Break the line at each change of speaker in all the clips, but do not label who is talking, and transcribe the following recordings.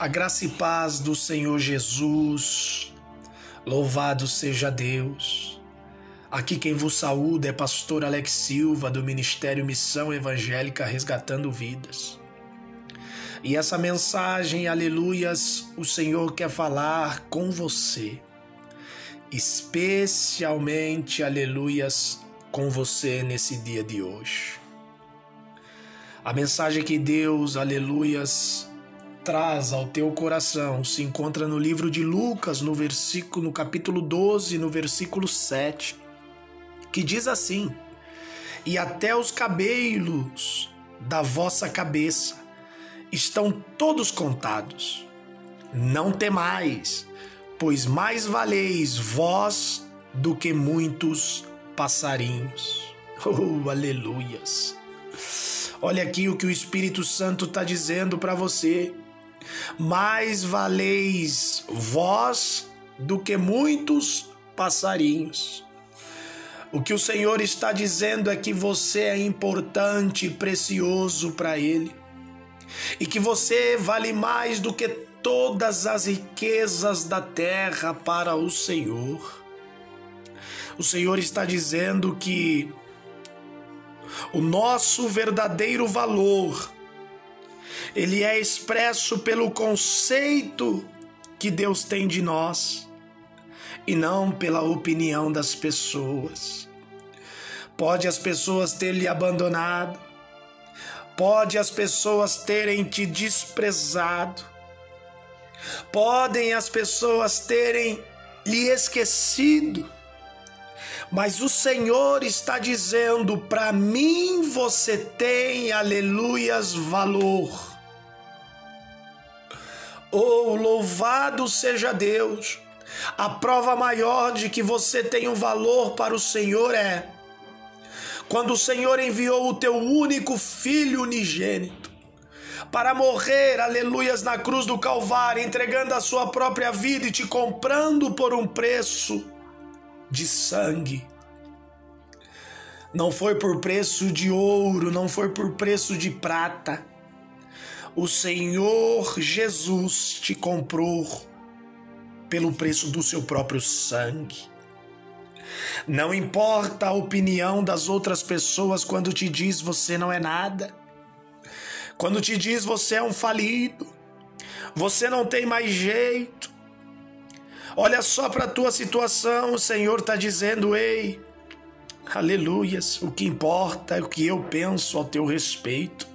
A graça e paz do Senhor Jesus. Louvado seja Deus. Aqui quem vos saúda é pastor Alex Silva do Ministério Missão Evangélica Resgatando Vidas. E essa mensagem, aleluias, o Senhor quer falar com você. Especialmente, aleluias, com você nesse dia de hoje. A mensagem que Deus, aleluias, traz ao teu coração se encontra no livro de Lucas, no versículo no capítulo 12, no versículo 7, que diz assim: E até os cabelos da vossa cabeça estão todos contados. Não temais, pois mais valeis vós do que muitos passarinhos. Oh, aleluias! Olha aqui o que o Espírito Santo está dizendo para você mais valeis vós do que muitos passarinhos. O que o Senhor está dizendo é que você é importante e precioso para Ele, e que você vale mais do que todas as riquezas da terra para o Senhor. O Senhor está dizendo que o nosso verdadeiro valor ele é expresso pelo conceito que Deus tem de nós e não pela opinião das pessoas. Pode as pessoas ter lhe abandonado, pode as pessoas terem te desprezado, podem as pessoas terem lhe esquecido, mas o Senhor está dizendo: para mim você tem, aleluias, valor. Oh, louvado seja Deus! A prova maior de que você tem um valor para o Senhor é quando o Senhor enviou o teu único filho unigênito para morrer, aleluias, na cruz do Calvário, entregando a sua própria vida e te comprando por um preço de sangue. Não foi por preço de ouro, não foi por preço de prata, o Senhor Jesus te comprou pelo preço do seu próprio sangue. Não importa a opinião das outras pessoas quando te diz você não é nada, quando te diz você é um falido, você não tem mais jeito. Olha só para a tua situação, o Senhor está dizendo: ei, aleluias, o que importa é o que eu penso ao teu respeito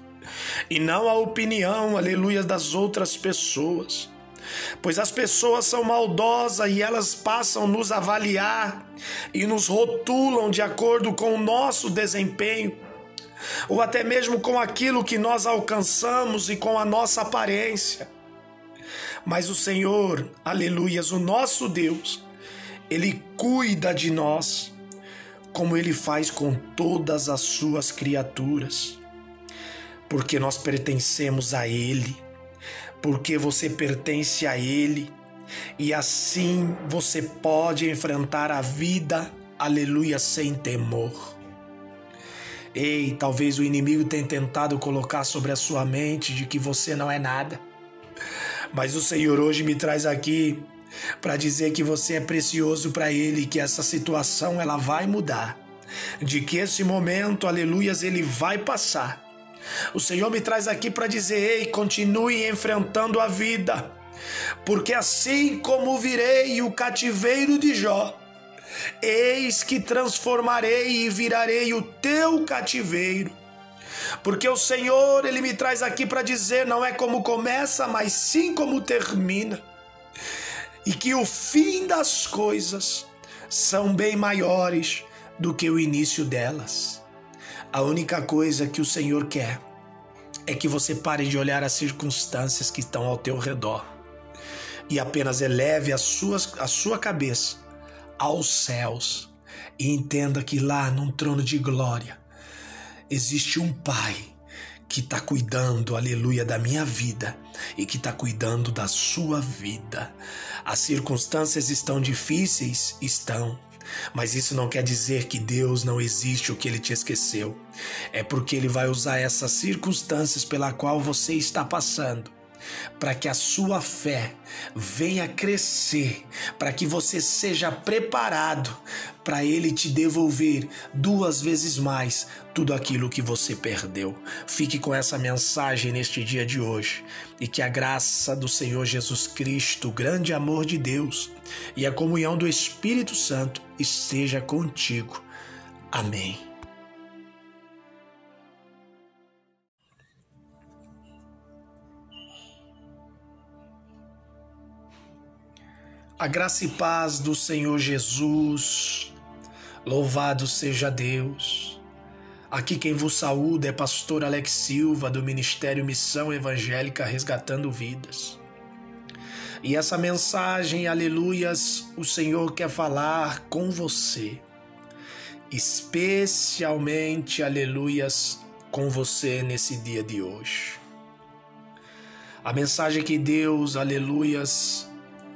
e não a opinião, aleluia, das outras pessoas. Pois as pessoas são maldosas e elas passam nos avaliar e nos rotulam de acordo com o nosso desempenho, ou até mesmo com aquilo que nós alcançamos e com a nossa aparência. Mas o Senhor, aleluias, o nosso Deus, Ele cuida de nós, como Ele faz com todas as suas criaturas porque nós pertencemos a Ele, porque você pertence a Ele, e assim você pode enfrentar a vida, aleluia, sem temor. Ei, talvez o inimigo tenha tentado colocar sobre a sua mente de que você não é nada, mas o Senhor hoje me traz aqui para dizer que você é precioso para Ele que essa situação ela vai mudar, de que esse momento, aleluias, ele vai passar. O Senhor me traz aqui para dizer: ei, continue enfrentando a vida, porque assim como virei o cativeiro de Jó, eis que transformarei e virarei o teu cativeiro. Porque o Senhor, ele me traz aqui para dizer: não é como começa, mas sim como termina. E que o fim das coisas são bem maiores do que o início delas. A única coisa que o Senhor quer é que você pare de olhar as circunstâncias que estão ao teu redor e apenas eleve a sua, a sua cabeça aos céus e entenda que lá, num trono de glória, existe um Pai que está cuidando, aleluia, da minha vida e que está cuidando da sua vida. As circunstâncias estão difíceis? Estão. Mas isso não quer dizer que Deus não existe ou que ele te esqueceu. É porque ele vai usar essas circunstâncias pela qual você está passando para que a sua fé venha crescer, para que você seja preparado para Ele te devolver duas vezes mais tudo aquilo que você perdeu. Fique com essa mensagem neste dia de hoje e que a graça do Senhor Jesus Cristo, o grande amor de Deus e a comunhão do Espírito Santo esteja contigo. Amém. A graça e paz do Senhor Jesus, louvado seja Deus. Aqui quem vos saúda é pastor Alex Silva, do Ministério Missão Evangélica Resgatando Vidas. E essa mensagem, aleluias, o Senhor quer falar com você, especialmente, aleluias, com você nesse dia de hoje. A mensagem que Deus, aleluias,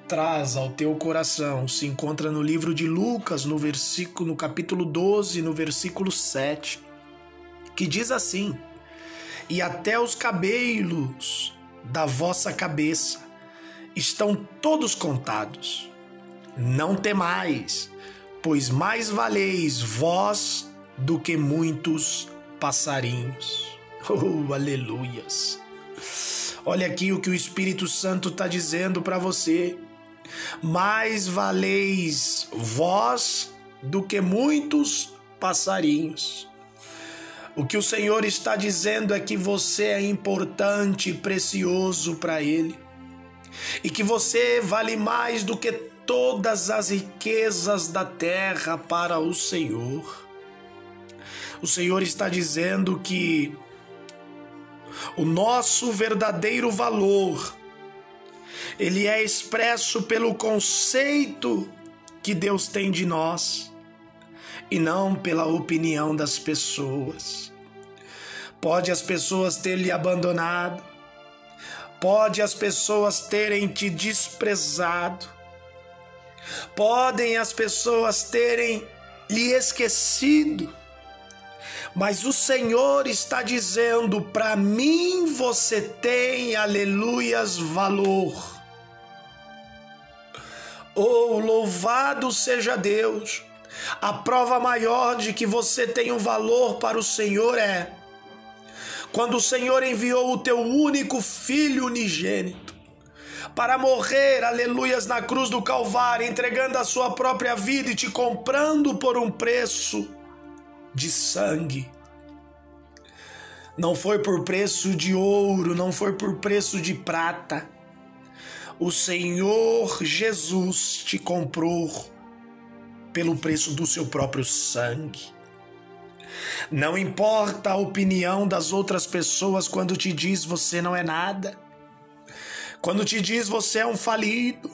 traz ao teu coração se encontra no livro de Lucas, no versículo no capítulo 12, no versículo 7, que diz assim: E até os cabelos da vossa cabeça estão todos contados. Não temais, pois mais valeis vós do que muitos passarinhos. Oh, aleluias! Olha aqui o que o Espírito Santo está dizendo para você mais valeis vós do que muitos passarinhos. O que o Senhor está dizendo é que você é importante e precioso para Ele, e que você vale mais do que todas as riquezas da terra para o Senhor. O Senhor está dizendo que o nosso verdadeiro valor ele é expresso pelo conceito que Deus tem de nós e não pela opinião das pessoas. Pode as pessoas ter lhe abandonado, pode as pessoas terem te desprezado, podem as pessoas terem lhe esquecido, mas o Senhor está dizendo: para mim você tem, aleluias, valor. Oh, louvado seja Deus! A prova maior de que você tem um valor para o Senhor é quando o Senhor enviou o teu único filho unigênito para morrer, aleluias, na cruz do Calvário, entregando a sua própria vida e te comprando por um preço de sangue. Não foi por preço de ouro, não foi por preço de prata o Senhor Jesus te comprou pelo preço do seu próprio sangue. Não importa a opinião das outras pessoas quando te diz você não é nada. Quando te diz você é um falido.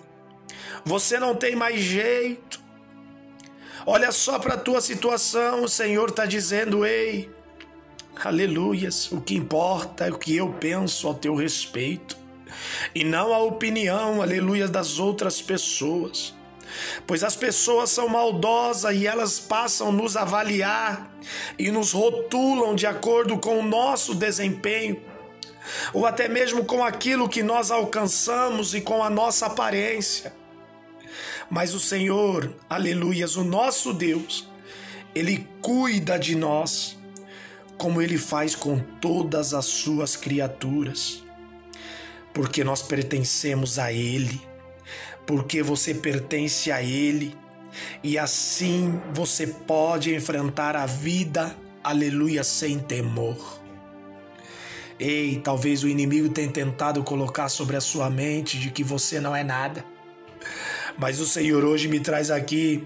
Você não tem mais jeito. Olha só para a tua situação, o Senhor está dizendo: ei, aleluias, o que importa é o que eu penso ao teu respeito e não a opinião, aleluia, das outras pessoas. Pois as pessoas são maldosas e elas passam nos avaliar e nos rotulam de acordo com o nosso desempenho, ou até mesmo com aquilo que nós alcançamos e com a nossa aparência. Mas o Senhor, aleluias, o nosso Deus, Ele cuida de nós, como Ele faz com todas as suas criaturas porque nós pertencemos a Ele, porque você pertence a Ele, e assim você pode enfrentar a vida, aleluia, sem temor. Ei, talvez o inimigo tenha tentado colocar sobre a sua mente de que você não é nada, mas o Senhor hoje me traz aqui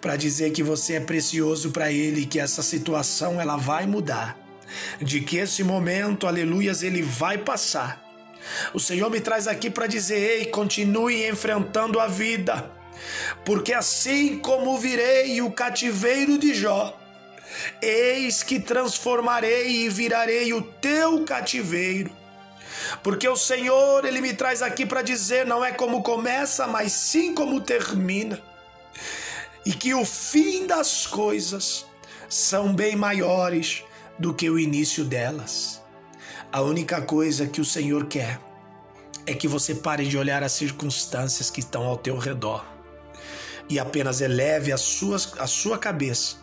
para dizer que você é precioso para Ele, que essa situação ela vai mudar, de que esse momento, aleluias, ele vai passar o Senhor me traz aqui para dizer: ei, continue enfrentando a vida, porque assim como virei o cativeiro de Jó, eis que transformarei e virarei o teu cativeiro. Porque o Senhor, ele me traz aqui para dizer: não é como começa, mas sim como termina. E que o fim das coisas são bem maiores do que o início delas. A única coisa que o Senhor quer é que você pare de olhar as circunstâncias que estão ao teu redor e apenas eleve a sua, a sua cabeça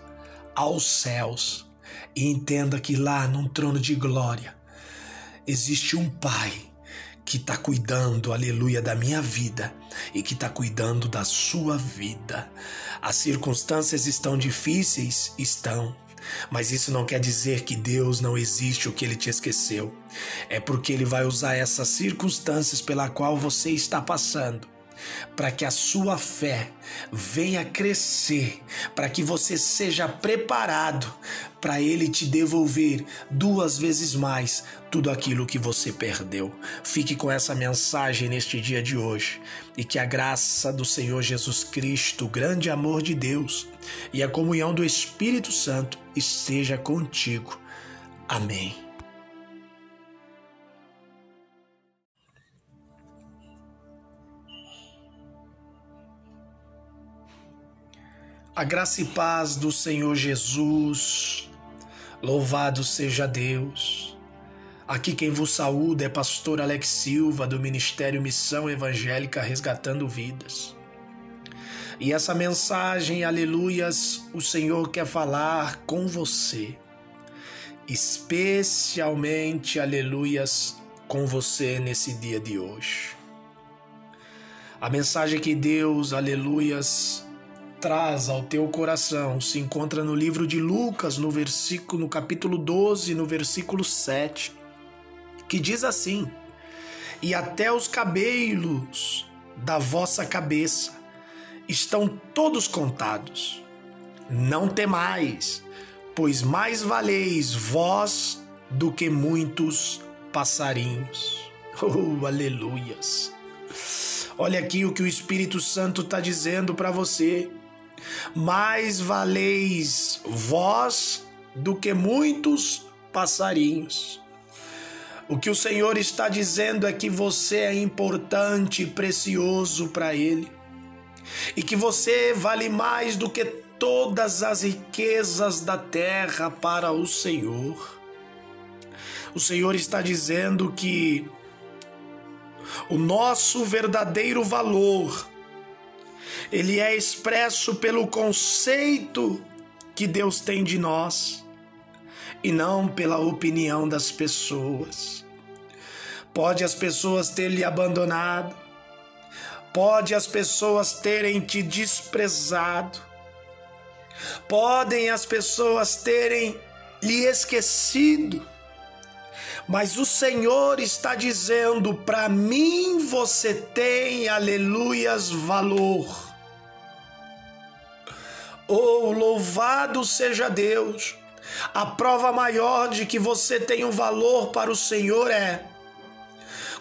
aos céus e entenda que lá num trono de glória existe um Pai que está cuidando, aleluia, da minha vida e que está cuidando da sua vida. As circunstâncias estão difíceis? Estão. Mas isso não quer dizer que Deus não existe ou que ele te esqueceu. É porque ele vai usar essas circunstâncias pela qual você está passando para que a sua fé venha crescer, para que você seja preparado para Ele te devolver duas vezes mais tudo aquilo que você perdeu. Fique com essa mensagem neste dia de hoje e que a graça do Senhor Jesus Cristo, o grande amor de Deus e a comunhão do Espírito Santo esteja contigo. Amém. A graça e paz do Senhor Jesus. Louvado seja Deus. Aqui quem vos saúda é pastor Alex Silva do Ministério Missão Evangélica Resgatando Vidas. E essa mensagem, aleluias, o Senhor quer falar com você. Especialmente, aleluias, com você nesse dia de hoje. A mensagem que Deus, aleluias, traz ao teu coração se encontra no livro de Lucas, no versículo no capítulo 12, no versículo 7, que diz assim: E até os cabelos da vossa cabeça estão todos contados. Não temais, pois mais valeis vós do que muitos passarinhos. Oh, aleluias! Olha aqui o que o Espírito Santo está dizendo para você mais valeis vós do que muitos passarinhos. O que o Senhor está dizendo é que você é importante e precioso para Ele, e que você vale mais do que todas as riquezas da terra para o Senhor. O Senhor está dizendo que o nosso verdadeiro valor ele é expresso pelo conceito que Deus tem de nós e não pela opinião das pessoas. Pode as pessoas ter lhe abandonado, pode as pessoas terem te desprezado, podem as pessoas terem lhe esquecido, mas o Senhor está dizendo: para mim você tem, aleluias, valor. Oh, louvado seja Deus! A prova maior de que você tem um valor para o Senhor é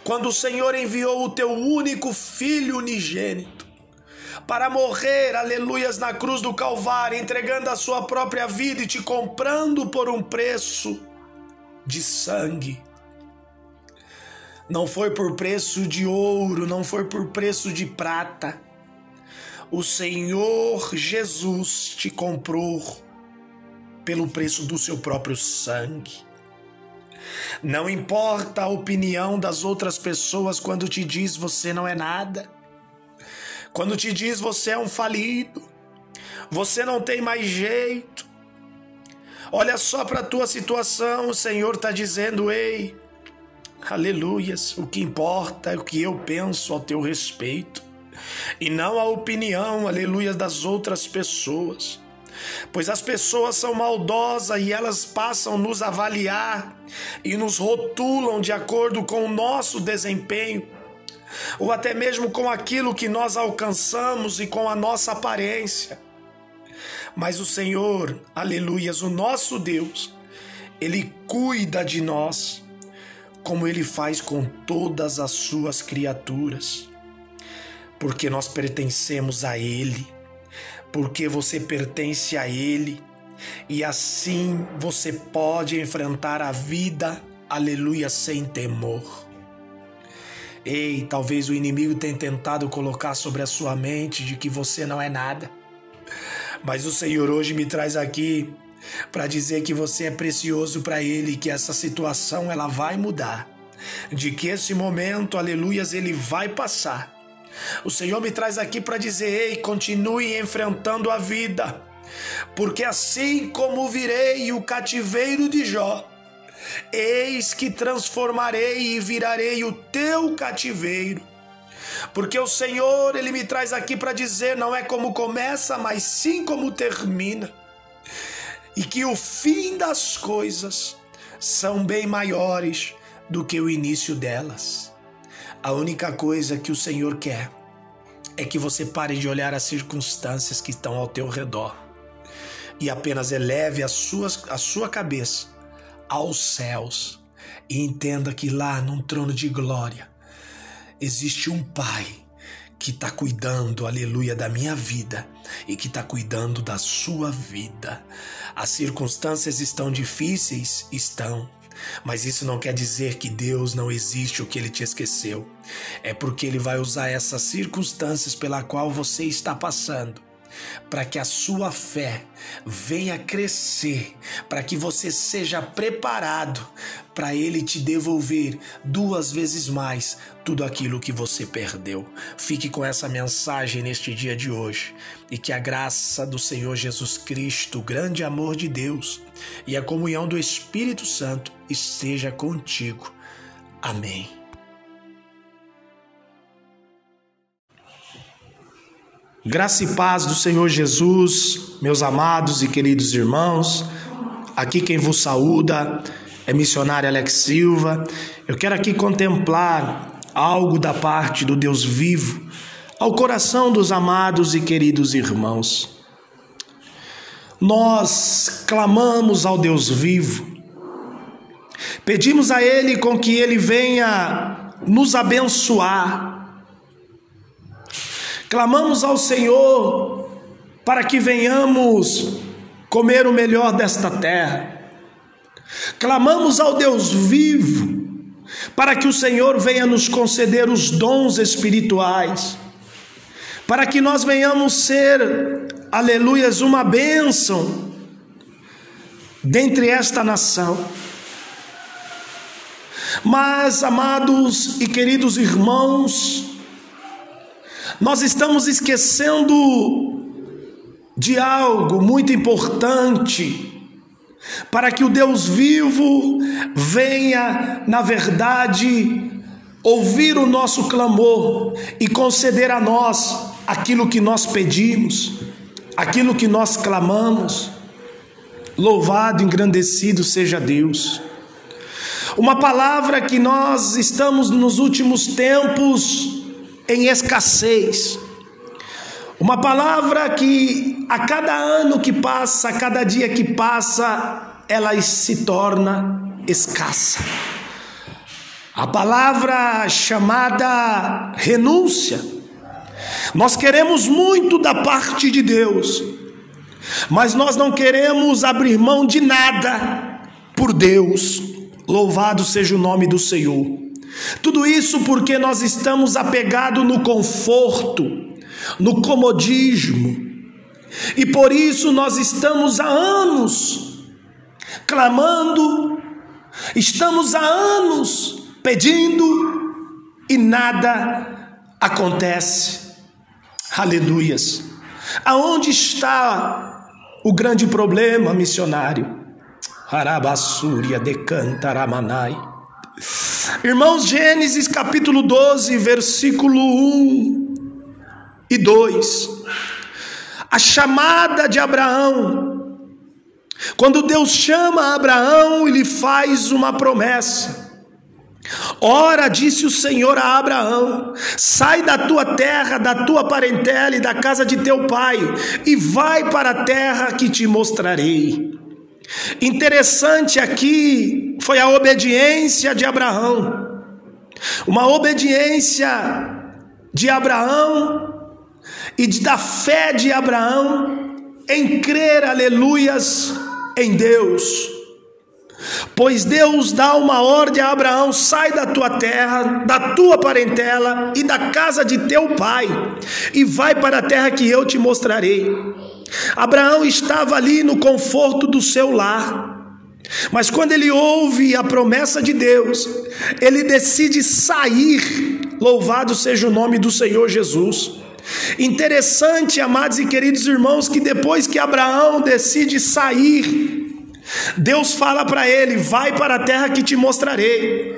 quando o Senhor enviou o teu único filho unigênito para morrer, aleluias, na cruz do Calvário, entregando a sua própria vida e te comprando por um preço de sangue. Não foi por preço de ouro, não foi por preço de prata o Senhor Jesus te comprou pelo preço do seu próprio sangue. Não importa a opinião das outras pessoas quando te diz você não é nada, quando te diz você é um falido, você não tem mais jeito. Olha só para a tua situação, o Senhor está dizendo: ei, aleluias, o que importa é o que eu penso ao teu respeito e não a opinião, aleluia, das outras pessoas. Pois as pessoas são maldosas e elas passam nos avaliar e nos rotulam de acordo com o nosso desempenho, ou até mesmo com aquilo que nós alcançamos e com a nossa aparência. Mas o Senhor, aleluias, o nosso Deus, Ele cuida de nós, como Ele faz com todas as suas criaturas porque nós pertencemos a Ele, porque você pertence a Ele, e assim você pode enfrentar a vida, aleluia, sem temor. Ei, talvez o inimigo tenha tentado colocar sobre a sua mente de que você não é nada, mas o Senhor hoje me traz aqui para dizer que você é precioso para Ele que essa situação ela vai mudar de que esse momento, aleluias, ele vai passar. O Senhor me traz aqui para dizer: ei, continue enfrentando a vida, porque assim como virei o cativeiro de Jó, eis que transformarei e virarei o teu cativeiro. Porque o Senhor, ele me traz aqui para dizer: não é como começa, mas sim como termina. E que o fim das coisas são bem maiores do que o início delas. A única coisa que o Senhor quer é que você pare de olhar as circunstâncias que estão ao teu redor e apenas eleve a sua, a sua cabeça aos céus e entenda que lá num trono de glória existe um Pai que está cuidando, aleluia, da minha vida e que está cuidando da sua vida. As circunstâncias estão difíceis? Estão. Mas isso não quer dizer que Deus não existe ou que ele te esqueceu. É porque ele vai usar essas circunstâncias pela qual você está passando para que a sua fé venha crescer, para que você seja preparado para ele te devolver duas vezes mais tudo aquilo que você perdeu. Fique com essa mensagem neste dia de hoje e que a graça do Senhor Jesus Cristo, o grande amor de Deus e a comunhão do Espírito Santo esteja contigo. Amém. Graça e paz do Senhor Jesus, meus amados e queridos irmãos. Aqui quem vos saúda é missionário Alex Silva. Eu quero aqui contemplar algo da parte do Deus vivo ao coração dos amados e queridos irmãos. Nós clamamos ao Deus vivo Pedimos a Ele com que Ele venha nos abençoar. Clamamos ao Senhor para que venhamos comer o melhor desta terra. Clamamos ao Deus vivo para que o Senhor venha nos conceder os dons espirituais, para que nós venhamos ser, aleluias, uma bênção dentre esta nação. Mas, amados e queridos irmãos, nós estamos esquecendo de algo muito importante para que o Deus vivo venha, na verdade, ouvir o nosso clamor e conceder a nós aquilo que nós pedimos, aquilo que nós clamamos. Louvado, engrandecido seja Deus. Uma palavra que nós estamos nos últimos tempos em escassez. Uma palavra que a cada ano que passa, a cada dia que passa, ela se torna escassa. A palavra chamada renúncia. Nós queremos muito da parte de Deus, mas nós não queremos abrir mão de nada por Deus. Louvado seja o nome do Senhor. Tudo isso porque nós estamos apegados no conforto, no comodismo. E por isso nós estamos há anos clamando, estamos há anos pedindo e nada acontece. Aleluias. Aonde está o grande problema, missionário? Arabassúria decantaramanai. Irmãos, Gênesis capítulo 12, versículo 1 e 2. A chamada de Abraão. Quando Deus chama Abraão, ele faz uma promessa. Ora, disse o Senhor a Abraão: Sai da tua terra, da tua parentela e da casa de teu pai, e vai para a terra que te mostrarei. Interessante aqui foi a obediência de Abraão, uma obediência de Abraão e da fé de Abraão em crer, aleluias, em Deus. Pois Deus dá uma ordem a Abraão: sai da tua terra, da tua parentela e da casa de teu pai, e vai para a terra que eu te mostrarei. Abraão estava ali no conforto do seu lar. Mas quando ele ouve a promessa de Deus, ele decide sair. Louvado seja o nome do Senhor Jesus. Interessante, amados e queridos irmãos, que depois que Abraão decide sair, Deus fala para ele: Vai para a terra que te mostrarei.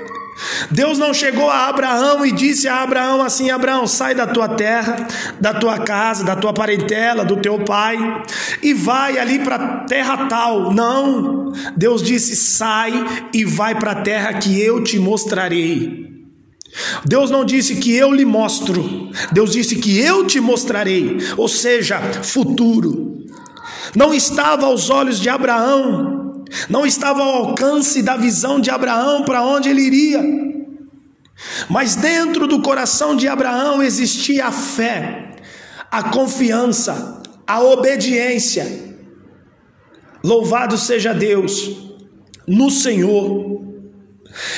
Deus não chegou a Abraão e disse a Abraão assim: Abraão, sai da tua terra, da tua casa, da tua parentela, do teu pai e vai ali para a terra tal. Não, Deus disse: sai e vai para a terra que eu te mostrarei. Deus não disse que eu lhe mostro, Deus disse que eu te mostrarei, ou seja, futuro. Não estava aos olhos de Abraão não estava ao alcance da visão de Abraão para onde ele iria. Mas dentro do coração de Abraão existia a fé, a confiança, a obediência. Louvado seja Deus no Senhor.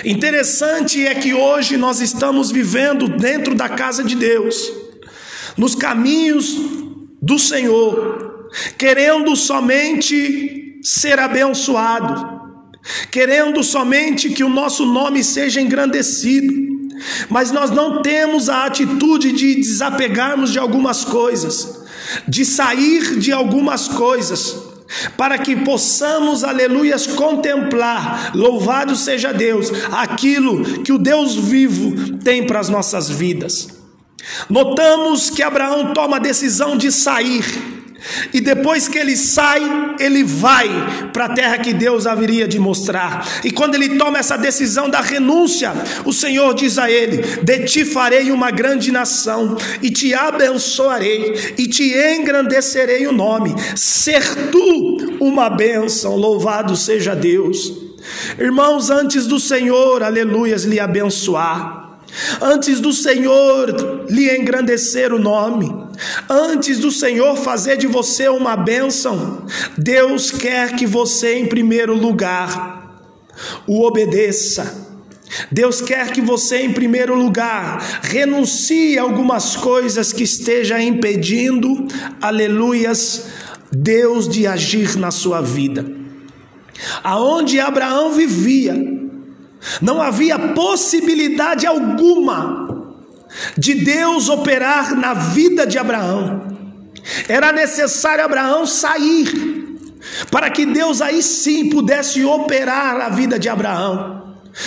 Interessante é que hoje nós estamos vivendo dentro da casa de Deus, nos caminhos do Senhor, querendo somente ser abençoado, querendo somente que o nosso nome seja engrandecido, mas nós não temos a atitude de desapegarmos de algumas coisas, de sair de algumas coisas, para que possamos, aleluias, contemplar, louvado seja Deus, aquilo que o Deus vivo tem para as nossas vidas. Notamos que Abraão toma a decisão de sair, e depois que ele sai, ele vai para a terra que Deus haveria de mostrar. E quando ele toma essa decisão da renúncia, o Senhor diz a ele: De ti farei uma grande nação, e te abençoarei, e te engrandecerei o nome. Ser tu uma bênção, louvado seja Deus. Irmãos, antes do Senhor, aleluias, lhe abençoar antes do Senhor lhe engrandecer o nome, antes do Senhor fazer de você uma bênção, Deus quer que você, em primeiro lugar, o obedeça. Deus quer que você, em primeiro lugar, renuncie a algumas coisas que esteja impedindo, aleluias, Deus de agir na sua vida. Aonde Abraão vivia, não havia possibilidade alguma de Deus operar na vida de Abraão. Era necessário Abraão sair para que Deus aí sim pudesse operar a vida de Abraão.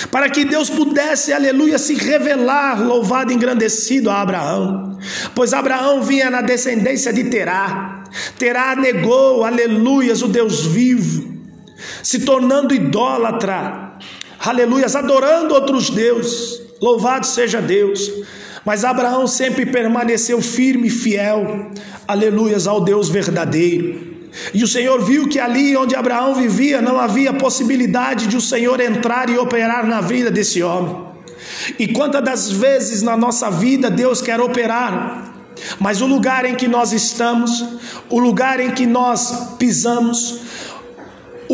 Para que Deus pudesse, aleluia, se revelar, louvado e engrandecido a Abraão. Pois Abraão vinha na descendência de Terá. Terá negou, aleluias, o Deus vivo, se tornando idólatra aleluias, adorando outros deuses. Louvado seja Deus. Mas Abraão sempre permaneceu firme e fiel, aleluias, ao Deus verdadeiro. E o Senhor viu que ali onde Abraão vivia não havia possibilidade de o Senhor entrar e operar na vida desse homem. E quantas das vezes na nossa vida Deus quer operar, mas o lugar em que nós estamos, o lugar em que nós pisamos,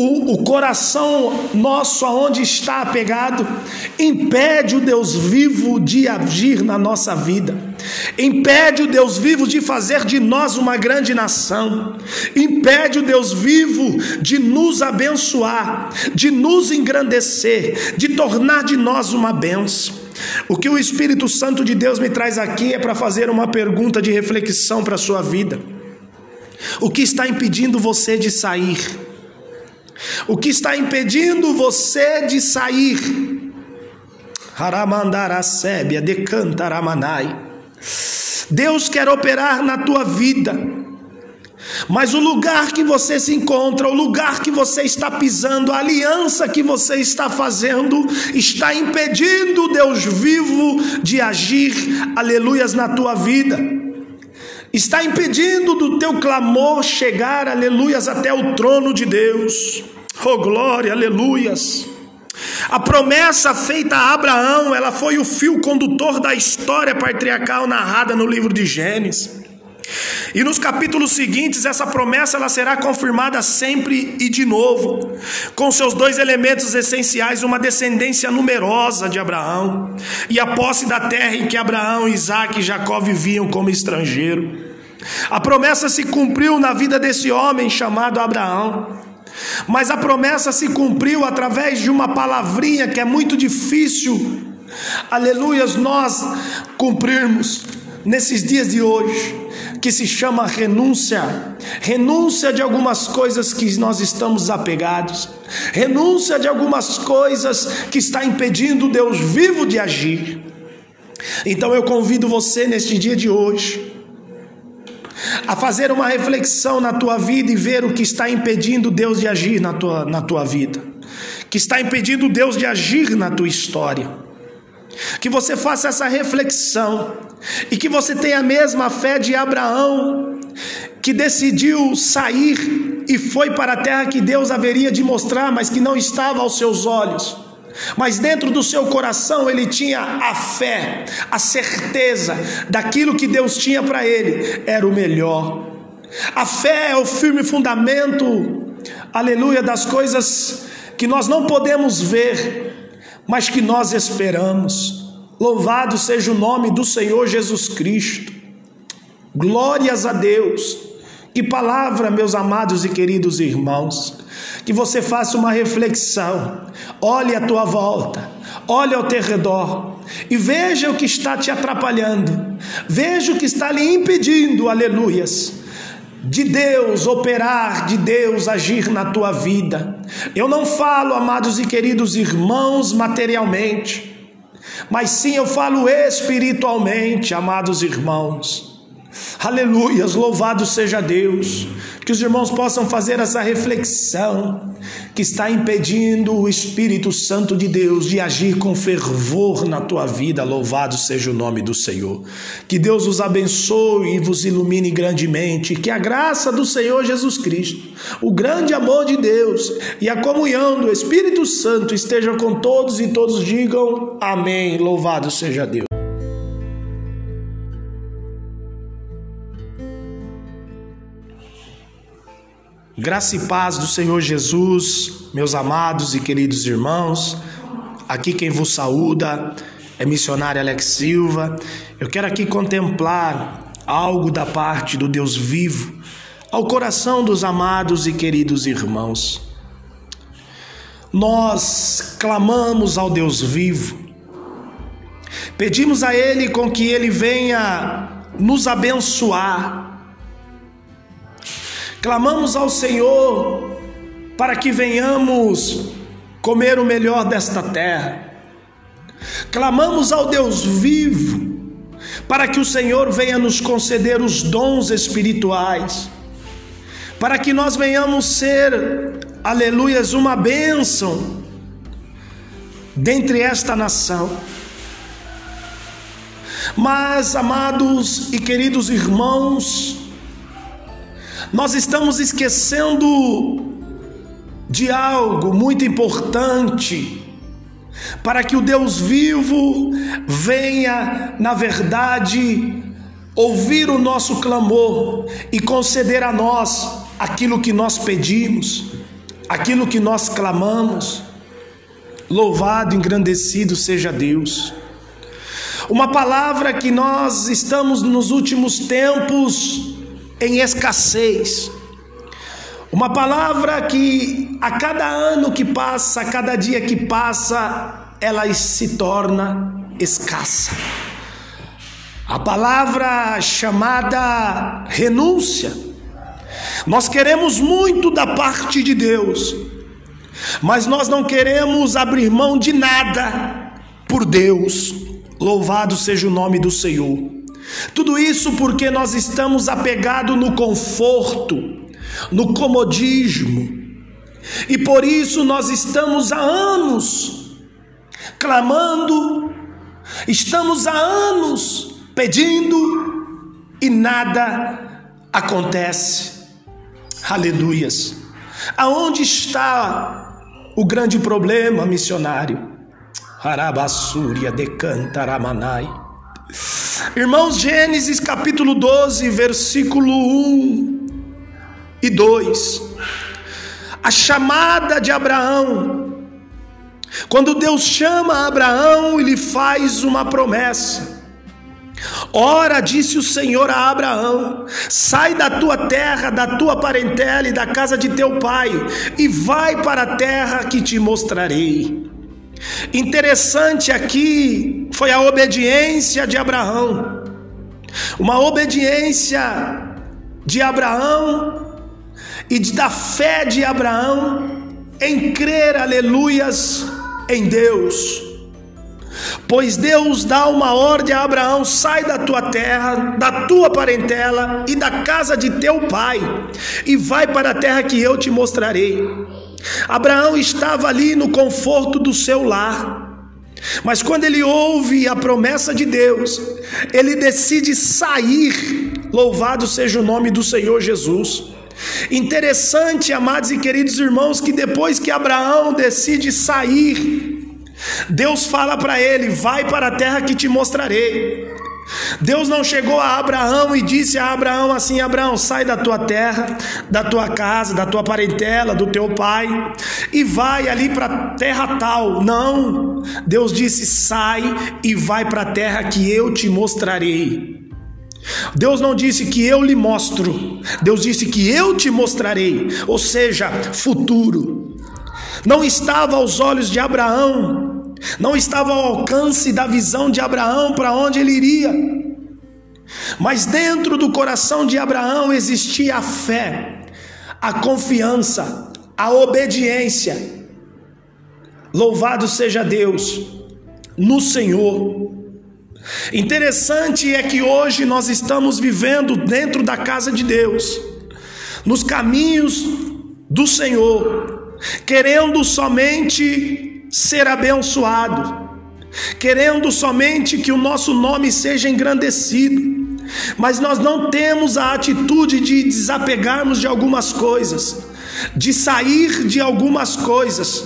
o, o coração nosso aonde está apegado, impede o Deus vivo de agir na nossa vida, impede o Deus vivo de fazer de nós uma grande nação, impede o Deus vivo de nos abençoar, de nos engrandecer, de tornar de nós uma benção. O que o Espírito Santo de Deus me traz aqui é para fazer uma pergunta de reflexão para a sua vida. O que está impedindo você de sair? O que está impedindo você de sair? Haramandarasébia, decantaramanai. Deus quer operar na tua vida. Mas o lugar que você se encontra, o lugar que você está pisando, a aliança que você está fazendo, está impedindo Deus vivo de agir, aleluias, na tua vida. Está impedindo do teu clamor chegar, aleluias, até o trono de Deus. Oh glória, aleluias. A promessa feita a Abraão, ela foi o fio condutor da história patriarcal narrada no livro de Gênesis. E nos capítulos seguintes, essa promessa ela será confirmada sempre e de novo, com seus dois elementos essenciais: uma descendência numerosa de Abraão e a posse da terra em que Abraão, Isaac e Jacó viviam como estrangeiro. A promessa se cumpriu na vida desse homem chamado Abraão. Mas a promessa se cumpriu através de uma palavrinha que é muito difícil, aleluias, nós cumprirmos nesses dias de hoje, que se chama renúncia. Renúncia de algumas coisas que nós estamos apegados, renúncia de algumas coisas que está impedindo Deus vivo de agir. Então eu convido você neste dia de hoje a fazer uma reflexão na tua vida e ver o que está impedindo Deus de agir na tua, na tua vida, que está impedindo Deus de agir na tua história. Que você faça essa reflexão e que você tenha a mesma fé de Abraão, que decidiu sair e foi para a terra que Deus haveria de mostrar, mas que não estava aos seus olhos. Mas dentro do seu coração ele tinha a fé, a certeza daquilo que Deus tinha para ele era o melhor. A fé é o firme fundamento, aleluia, das coisas que nós não podemos ver, mas que nós esperamos. Louvado seja o nome do Senhor Jesus Cristo. Glórias a Deus. Que palavra, meus amados e queridos irmãos. Que você faça uma reflexão. Olhe à tua volta, olhe ao teu redor e veja o que está te atrapalhando. Veja o que está lhe impedindo, aleluias, de Deus operar, de Deus agir na tua vida. Eu não falo, amados e queridos irmãos, materialmente, mas sim eu falo espiritualmente, amados irmãos. Aleluias, louvado seja Deus. Que os irmãos possam fazer essa reflexão que está impedindo o Espírito Santo de Deus de agir com fervor na tua vida. Louvado seja o nome do Senhor. Que Deus os abençoe e vos ilumine grandemente. Que a graça do Senhor Jesus Cristo, o grande amor de Deus e a comunhão do Espírito Santo estejam com todos e todos digam amém. Louvado seja Deus. Graça e paz do Senhor Jesus, meus amados e queridos irmãos. Aqui quem vos saúda é missionário Alex Silva. Eu quero aqui contemplar algo da parte do Deus vivo ao coração dos amados e queridos irmãos. Nós clamamos ao Deus vivo, pedimos a Ele com que Ele venha nos abençoar Clamamos ao Senhor para que venhamos comer o melhor desta terra. Clamamos ao Deus vivo para que o Senhor venha nos conceder os dons espirituais, para que nós venhamos ser, aleluias, uma bênção dentre esta nação. Mas, amados e queridos irmãos, nós estamos esquecendo de algo muito importante para que o Deus vivo venha, na verdade, ouvir o nosso clamor e conceder a nós aquilo que nós pedimos, aquilo que nós clamamos. Louvado, engrandecido seja Deus. Uma palavra que nós estamos nos últimos tempos em escassez. Uma palavra que a cada ano que passa, a cada dia que passa, ela se torna escassa. A palavra chamada renúncia. Nós queremos muito da parte de Deus, mas nós não queremos abrir mão de nada por Deus. Louvado seja o nome do Senhor. Tudo isso porque nós estamos apegados no conforto, no comodismo, e por isso nós estamos há anos clamando, estamos há anos pedindo e nada acontece. Aleluias. Aonde está o grande problema, missionário? Arabassúria de Cantaramanai. Irmãos, Gênesis capítulo 12, versículo 1 e 2. A chamada de Abraão. Quando Deus chama Abraão, ele faz uma promessa. Ora, disse o Senhor a Abraão: sai da tua terra, da tua parentela e da casa de teu pai, e vai para a terra que te mostrarei. Interessante aqui foi a obediência de Abraão, uma obediência de Abraão e da fé de Abraão em crer, aleluias, em Deus. Pois Deus dá uma ordem a Abraão: sai da tua terra, da tua parentela e da casa de teu pai, e vai para a terra que eu te mostrarei. Abraão estava ali no conforto do seu lar. Mas quando ele ouve a promessa de Deus, ele decide sair. Louvado seja o nome do Senhor Jesus. Interessante, amados e queridos irmãos, que depois que Abraão decide sair, Deus fala para ele: Vai para a terra que te mostrarei. Deus não chegou a Abraão e disse a Abraão assim: Abraão, sai da tua terra, da tua casa, da tua parentela, do teu pai e vai ali para a terra tal. Não, Deus disse: sai e vai para a terra que eu te mostrarei. Deus não disse que eu lhe mostro, Deus disse que eu te mostrarei, ou seja, futuro. Não estava aos olhos de Abraão não estava ao alcance da visão de Abraão para onde ele iria. Mas dentro do coração de Abraão existia a fé, a confiança, a obediência. Louvado seja Deus no Senhor. Interessante é que hoje nós estamos vivendo dentro da casa de Deus, nos caminhos do Senhor, querendo somente ser abençoado, querendo somente que o nosso nome seja engrandecido, mas nós não temos a atitude de desapegarmos de algumas coisas, de sair de algumas coisas,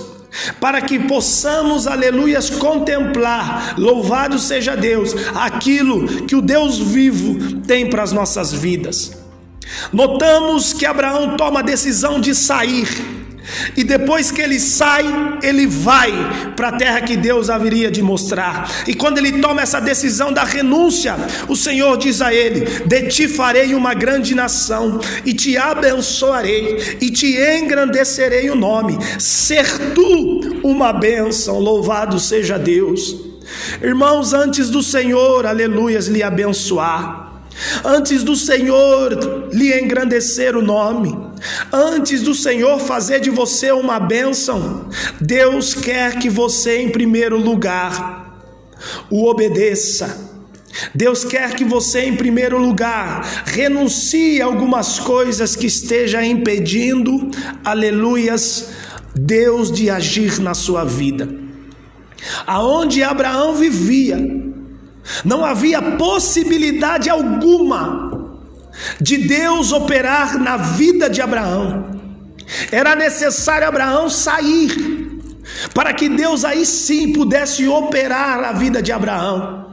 para que possamos, aleluias, contemplar, louvado seja Deus, aquilo que o Deus vivo tem para as nossas vidas. Notamos que Abraão toma a decisão de sair, e depois que ele sai, ele vai para a terra que Deus haveria de mostrar. E quando ele toma essa decisão da renúncia, o Senhor diz a ele: De ti farei uma grande nação, e te abençoarei, e te engrandecerei o nome. Ser tu uma bênção, louvado seja Deus. Irmãos, antes do Senhor, aleluias, lhe abençoar Antes do Senhor lhe engrandecer o nome, antes do Senhor fazer de você uma bênção, Deus quer que você, em primeiro lugar, o obedeça. Deus quer que você, em primeiro lugar, renuncie a algumas coisas que esteja impedindo, aleluias, Deus de agir na sua vida. Aonde Abraão vivia, não havia possibilidade alguma de Deus operar na vida de Abraão. Era necessário Abraão sair para que Deus aí sim pudesse operar a vida de Abraão.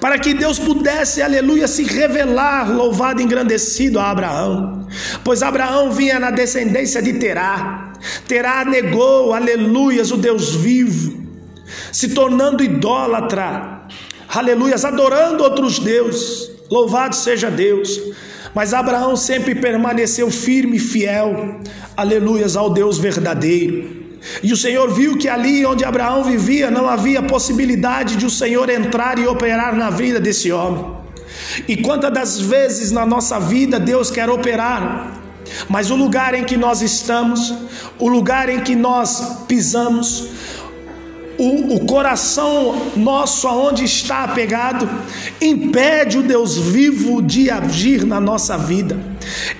Para que Deus pudesse, aleluia, se revelar, louvado e engrandecido a Abraão. Pois Abraão vinha na descendência de Terá. Terá negou, aleluias, o Deus vivo, se tornando idólatra aleluias, adorando outros deuses. Louvado seja Deus. Mas Abraão sempre permaneceu firme e fiel, aleluias, ao Deus verdadeiro. E o Senhor viu que ali onde Abraão vivia não havia possibilidade de o Senhor entrar e operar na vida desse homem. E quantas das vezes na nossa vida Deus quer operar, mas o lugar em que nós estamos, o lugar em que nós pisamos, o, o coração nosso aonde está apegado, impede o Deus vivo de agir na nossa vida,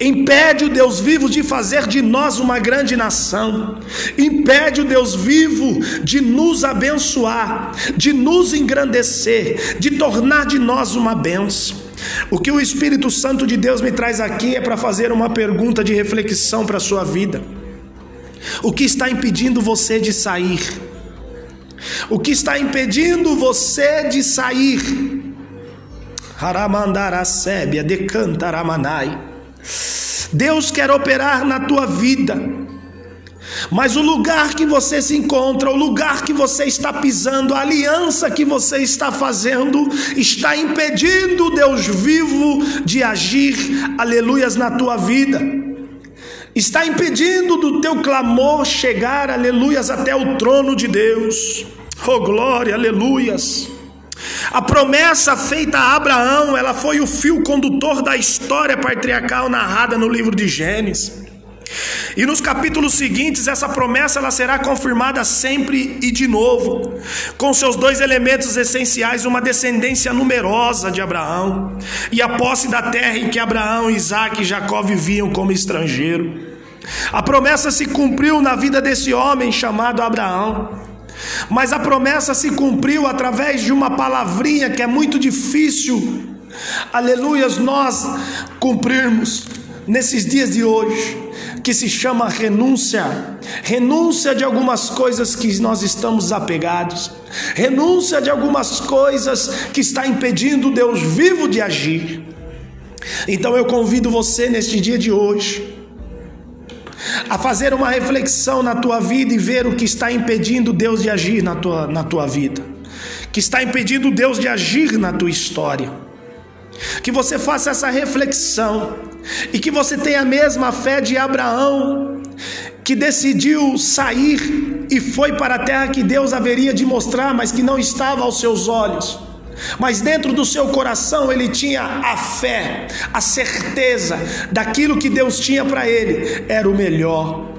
impede o Deus vivo de fazer de nós uma grande nação, impede o Deus vivo de nos abençoar, de nos engrandecer, de tornar de nós uma benção. O que o Espírito Santo de Deus me traz aqui é para fazer uma pergunta de reflexão para a sua vida. O que está impedindo você de sair? O que está impedindo você de sair? Haramandarasébia, decantaramanai. Deus quer operar na tua vida. Mas o lugar que você se encontra, o lugar que você está pisando, a aliança que você está fazendo, está impedindo Deus vivo de agir, aleluias, na tua vida. Está impedindo do teu clamor chegar, aleluias, até o trono de Deus. Oh glória, aleluias. A promessa feita a Abraão, ela foi o fio condutor da história patriarcal narrada no livro de Gênesis. E nos capítulos seguintes, essa promessa ela será confirmada sempre e de novo, com seus dois elementos essenciais: uma descendência numerosa de Abraão e a posse da terra em que Abraão, Isaac e Jacó viviam como estrangeiro. A promessa se cumpriu na vida desse homem chamado Abraão. Mas a promessa se cumpriu através de uma palavrinha que é muito difícil, aleluias, nós cumprirmos nesses dias de hoje, que se chama renúncia. Renúncia de algumas coisas que nós estamos apegados. Renúncia de algumas coisas que está impedindo Deus vivo de agir. Então eu convido você neste dia de hoje a fazer uma reflexão na tua vida e ver o que está impedindo Deus de agir na tua, na tua vida, que está impedindo Deus de agir na tua história. Que você faça essa reflexão e que você tenha a mesma fé de Abraão, que decidiu sair e foi para a terra que Deus haveria de mostrar, mas que não estava aos seus olhos. Mas dentro do seu coração ele tinha a fé, a certeza daquilo que Deus tinha para ele era o melhor.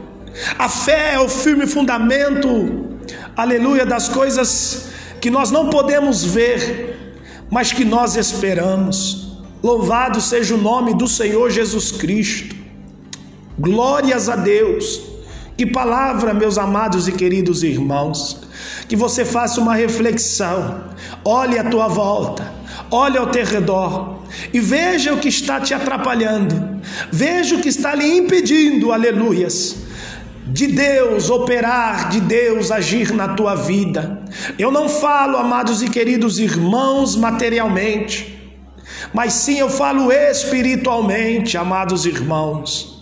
A fé é o firme fundamento, aleluia, das coisas que nós não podemos ver, mas que nós esperamos. Louvado seja o nome do Senhor Jesus Cristo. Glórias a Deus. Que palavra, meus amados e queridos irmãos. Que você faça uma reflexão. Olhe à tua volta. Olhe ao teu redor e veja o que está te atrapalhando. Veja o que está lhe impedindo, aleluias, de Deus operar, de Deus agir na tua vida. Eu não falo, amados e queridos irmãos, materialmente mas sim eu falo espiritualmente, amados irmãos.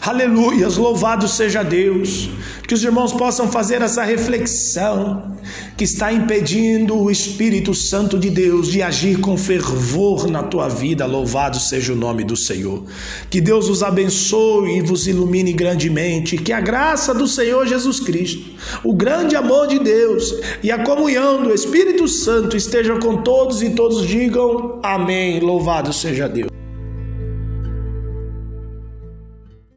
Aleluias, louvado seja Deus. Que os irmãos possam fazer essa reflexão que está impedindo o Espírito Santo de Deus de agir com fervor na tua vida. Louvado seja o nome do Senhor. Que Deus os abençoe e vos ilumine grandemente. Que a graça do Senhor Jesus Cristo, o grande amor de Deus e a comunhão do Espírito Santo estejam com todos e todos digam amém. Louvado seja Deus.